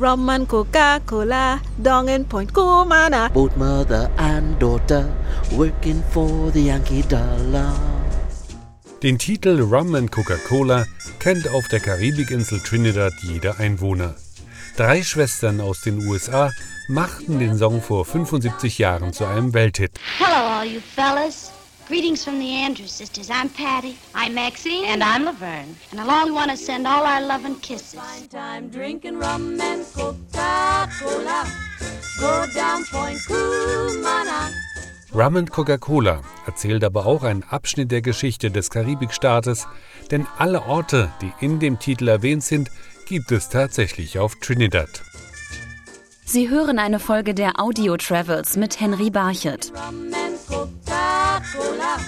Rum and Coca-Cola, Dong and Point Kumana. Both mother and daughter working for the Yankee Dollar. Den Titel Rum and Coca-Cola kennt auf der Karibikinsel Trinidad jeder Einwohner. Drei Schwestern aus den USA machten den Song vor 75 Jahren zu einem Welthit. Hello, all you fellas. Greetings from the Andrews sisters. I'm Patty. I'm Maxine. And I'm Laverne. And along we want to send all our love and kisses. Time drinking rum and Coca-Cola. Go down Point Kumana. Rum and Coca-Cola erzählt aber auch einen Abschnitt der Geschichte des Karibikstaates, denn alle Orte, die in dem Titel erwähnt sind, gibt es tatsächlich auf Trinidad. Sie hören eine Folge der Audio Travels mit Henry Barchet. Rum Coca-Cola.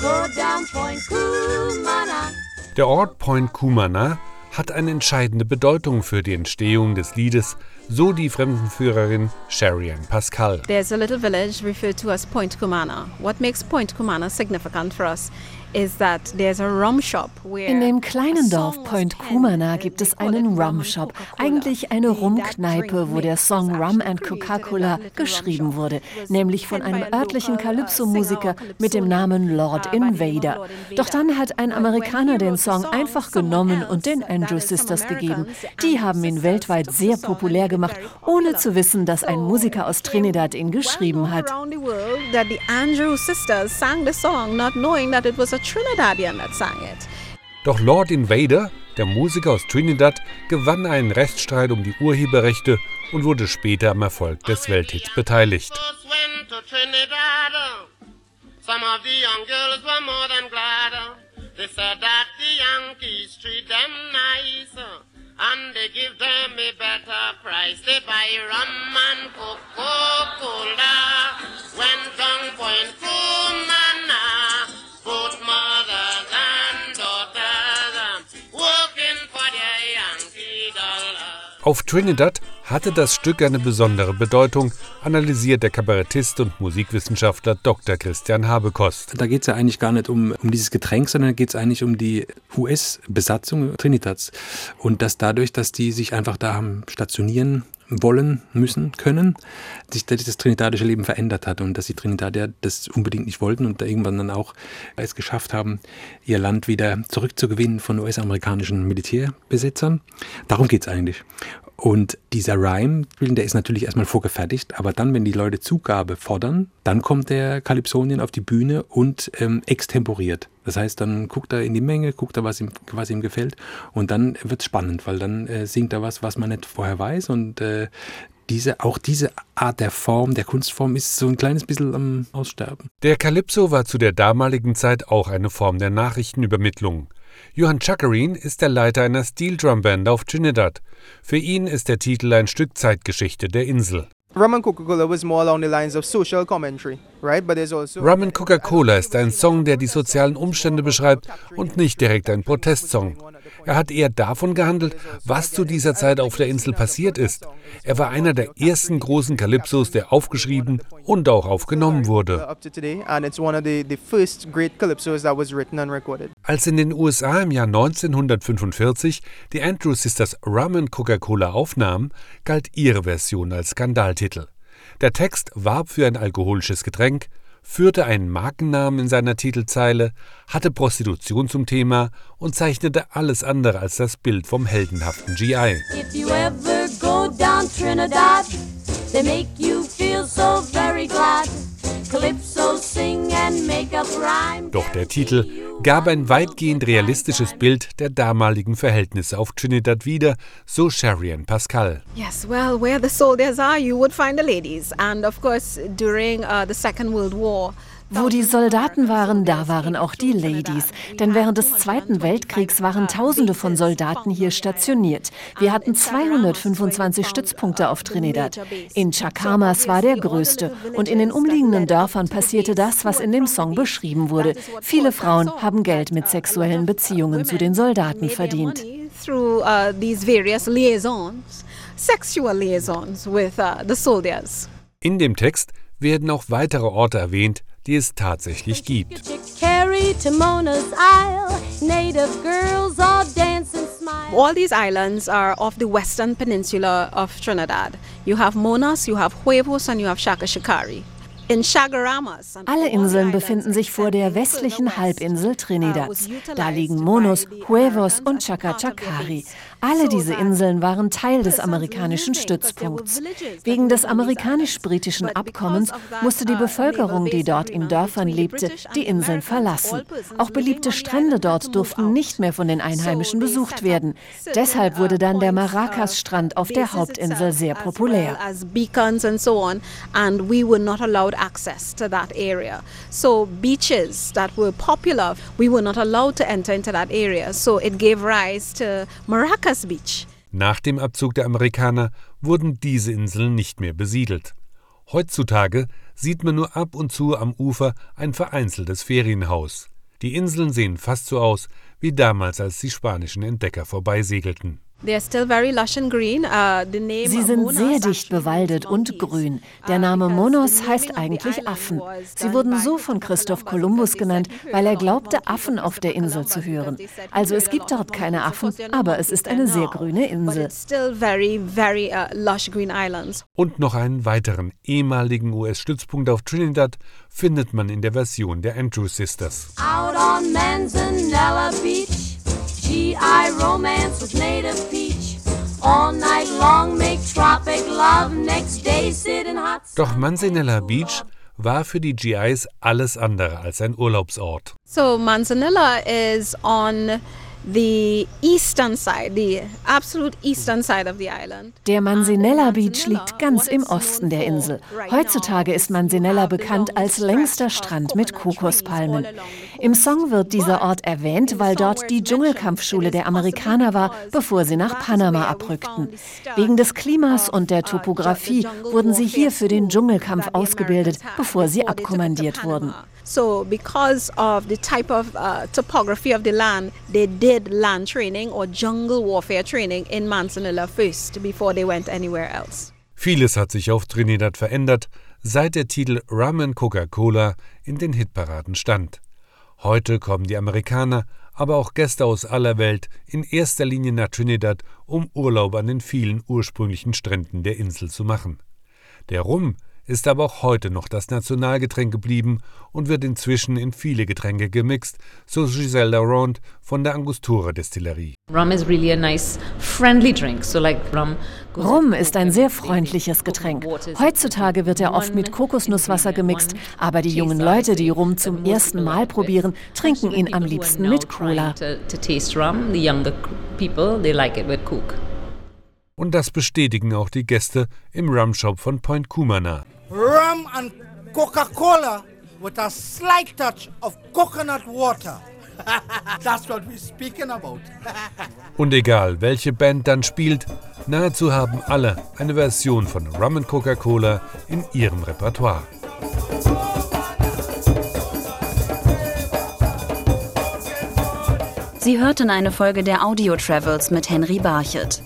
Go down Point Kumana. Der Ort Point Kumana hat eine entscheidende Bedeutung für die Entstehung des Liedes, so die Fremdenführerin Sherry-Ann Pascal. There's a little village referred to as Point Kumana. What makes Point Kumana significant for us is that there's a rum shop where In dem kleinen Dorf Point. Kumana They gibt es einen Rum Shop, eigentlich eine Rumkneipe, wo der Song Rum and Coca-Cola geschrieben wurde, nämlich von einem örtlichen uh, Calypso-Musiker mit dem Namen Lord uh, Invader. Doch dann hat ein Amerikaner den Song einfach genommen und den Andrew Sisters gegeben. Die haben ihn weltweit sehr populär it gemacht, ohne zu wissen, dass ein Musiker aus Trinidad ihn geschrieben hat. Doch Lord Invader, der Musiker aus Trinidad, gewann einen Rechtsstreit um die Urheberrechte und wurde später am Erfolg des Welthits beteiligt. First went to Trinidad. Some of the young girls were more than glad. They said that the Yankees treat them nice. And they give them a better price. They buy rum and Coca-Cola. Went down Point Kumana. Auf Trinidad hatte das Stück eine besondere Bedeutung, analysiert der Kabarettist und Musikwissenschaftler Dr. Christian Habekost. Da geht es ja eigentlich gar nicht um, um dieses Getränk, sondern geht es eigentlich um die US-Besatzung Trinidads. Und dass dadurch, dass die sich einfach da haben stationieren wollen, müssen, können, sich das trinidadische Leben verändert hat und dass die Trinidadier das unbedingt nicht wollten und da irgendwann dann auch es geschafft haben, ihr Land wieder zurückzugewinnen von US-amerikanischen Militärbesetzern. Darum geht es eigentlich. Und dieser Rhyme, der ist natürlich erstmal vorgefertigt, aber dann, wenn die Leute Zugabe fordern, dann kommt der Kalypsonien auf die Bühne und ähm, extemporiert. Das heißt, dann guckt er in die Menge, guckt er, was ihm, was ihm gefällt und dann wird es spannend, weil dann äh, singt er was, was man nicht vorher weiß und äh, diese, auch diese Art der Form, der Kunstform ist so ein kleines bisschen am Aussterben. Der Calypso war zu der damaligen Zeit auch eine Form der Nachrichtenübermittlung. Johann Chakarin ist der Leiter einer Steel Drum Band auf Trinidad. Für ihn ist der Titel ein Stück Zeitgeschichte der Insel. Rum and Coca-Cola right? Also Rum and Coca-Cola ist ein Song, der die sozialen Umstände beschreibt und nicht direkt ein Protestsong. Er hat eher davon gehandelt, was zu dieser Zeit auf der Insel passiert ist. Er war einer der ersten großen Calypsos, der aufgeschrieben und auch aufgenommen wurde. Als in den USA im Jahr 1945 die Andrew Sisters Rum and Coca-Cola aufnahmen, galt ihre Version als Skandaltitel. Der Text warb für ein alkoholisches Getränk, führte einen Markennamen in seiner Titelzeile, hatte Prostitution zum Thema und zeichnete alles andere als das Bild vom heldenhaften GI. If you ever go down Trinidad, they make you feel so very Doch der Titel gab ein weitgehend realistisches Bild der damaligen Verhältnisse auf Trinidad wieder, so Sherry-Ann Pascal. Yes, well, where the soldiers are, you would find the ladies. And of course, during uh, the Second World War, Wo die Soldaten waren, da waren auch die Ladies. Denn während des Zweiten Weltkriegs waren Tausende von Soldaten hier stationiert. Wir hatten 225 Stützpunkte auf Trinidad. In Chacamas war der größte. Und in den umliegenden Dörfern passierte das, was in dem Song beschrieben wurde. Viele Frauen haben Geld mit sexuellen Beziehungen zu den Soldaten verdient. uh, uh. In dem Text werden auch weitere Orte erwähnt, die es tatsächlich gibt. Carry to Mona's Isle, native girls all dance and smile. All these islands are off the western peninsula of Trinidad. You have Monas, you have Huevos, and you have Shaka Shikari. Alle Inseln befinden sich vor der westlichen Halbinsel Trinidads. Da liegen Monos, Huevos und Chacachacari. Alle diese Inseln waren Teil des amerikanischen Stützpunkts. Wegen des amerikanisch-britischen Abkommens musste die Bevölkerung, die dort in Dörfern lebte, die Inseln verlassen. Auch beliebte Strände dort durften nicht mehr von den Einheimischen besucht werden. Deshalb wurde dann der Maracas-Strand auf der Hauptinsel sehr populär access to that area. So beaches that were popular, we were not allowed to enter into that area. So it gave rise to Maracas Beach. Nach dem Abzug der Amerikaner wurden diese Inseln nicht mehr besiedelt. Heutzutage sieht man nur ab und zu am Ufer ein vereinzeltes Ferienhaus. Die Inseln sehen fast so aus wie damals, als die spanischen Entdecker vorbeisegelten. Uh, Sie sind sehr dicht bewaldet und grün. Der Name Monos heißt eigentlich Affen. Sie wurden so von Christoph Kolumbus genannt, weil er glaubte, Affen auf der Insel zu hören. Also es gibt dort keine Affen, aber es ist eine sehr grüne Insel. Uh, und noch einen weiteren ehemaligen US-Stützpunkt auf Trinidad findet man in der Version der Andrew Sisters. Out on Manzanella Beach. GI romance with native peach. All night long make tropic love, next day sit in hot Doch Manzanella Beach war für die GIs alles andere als ein Urlaubsort. So Manzanella is on the eastern side, the absolute eastern side of the island. Der Manzanella Beach liegt ganz im Osten der Insel. Heutzutage ist Manzanella bekannt als längster Strand mit Kokospalmen. Im Song wird dieser Ort erwähnt, weil dort die Dschungelkampfschule der Amerikaner war, bevor sie nach Panama abrückten. Wegen des Klimas und der Topographie wurden sie hier für den Dschungelkampf ausgebildet, bevor sie abkommandiert wurden. So, because of the type of uh, topography of the land, they did land training or jungle warfare training in Manzanilla first before they went anywhere else. Vieles hat sich auf Trinidad verändert, seit der Titel Rum Coca-Cola in den Hitparaden stand. Heute kommen die Amerikaner, aber auch Gäste aus aller Welt in erster Linie nach Trinidad, um Urlaub an den vielen ursprünglichen Stränden der Insel zu machen. Der Rum ist aber auch heute noch das Nationalgetränk geblieben und wird inzwischen in viele Getränke gemixt, so Giselle Laurent von der Angostura Destillerie. Rum is really a nice friendly drink, so like rum. Rum ist ein sehr freundliches Getränk. Heutzutage wird er oft mit Kokosnusswasser gemixt, aber die jungen Leute, die Rum zum ersten Mal probieren, trinken ihn am liebsten mit Cola. Und das bestätigen auch die Gäste im Rum-Shop von Point Kumana. Rum and Coca-Cola with a slight touch of coconut water. That's what we're speaking about. Und egal, welche Band dann spielt, nahezu haben alle eine Version von Rum and Coca-Cola in ihrem Repertoire. Sie hörten eine Folge der Audio Travels mit Henry Barchet.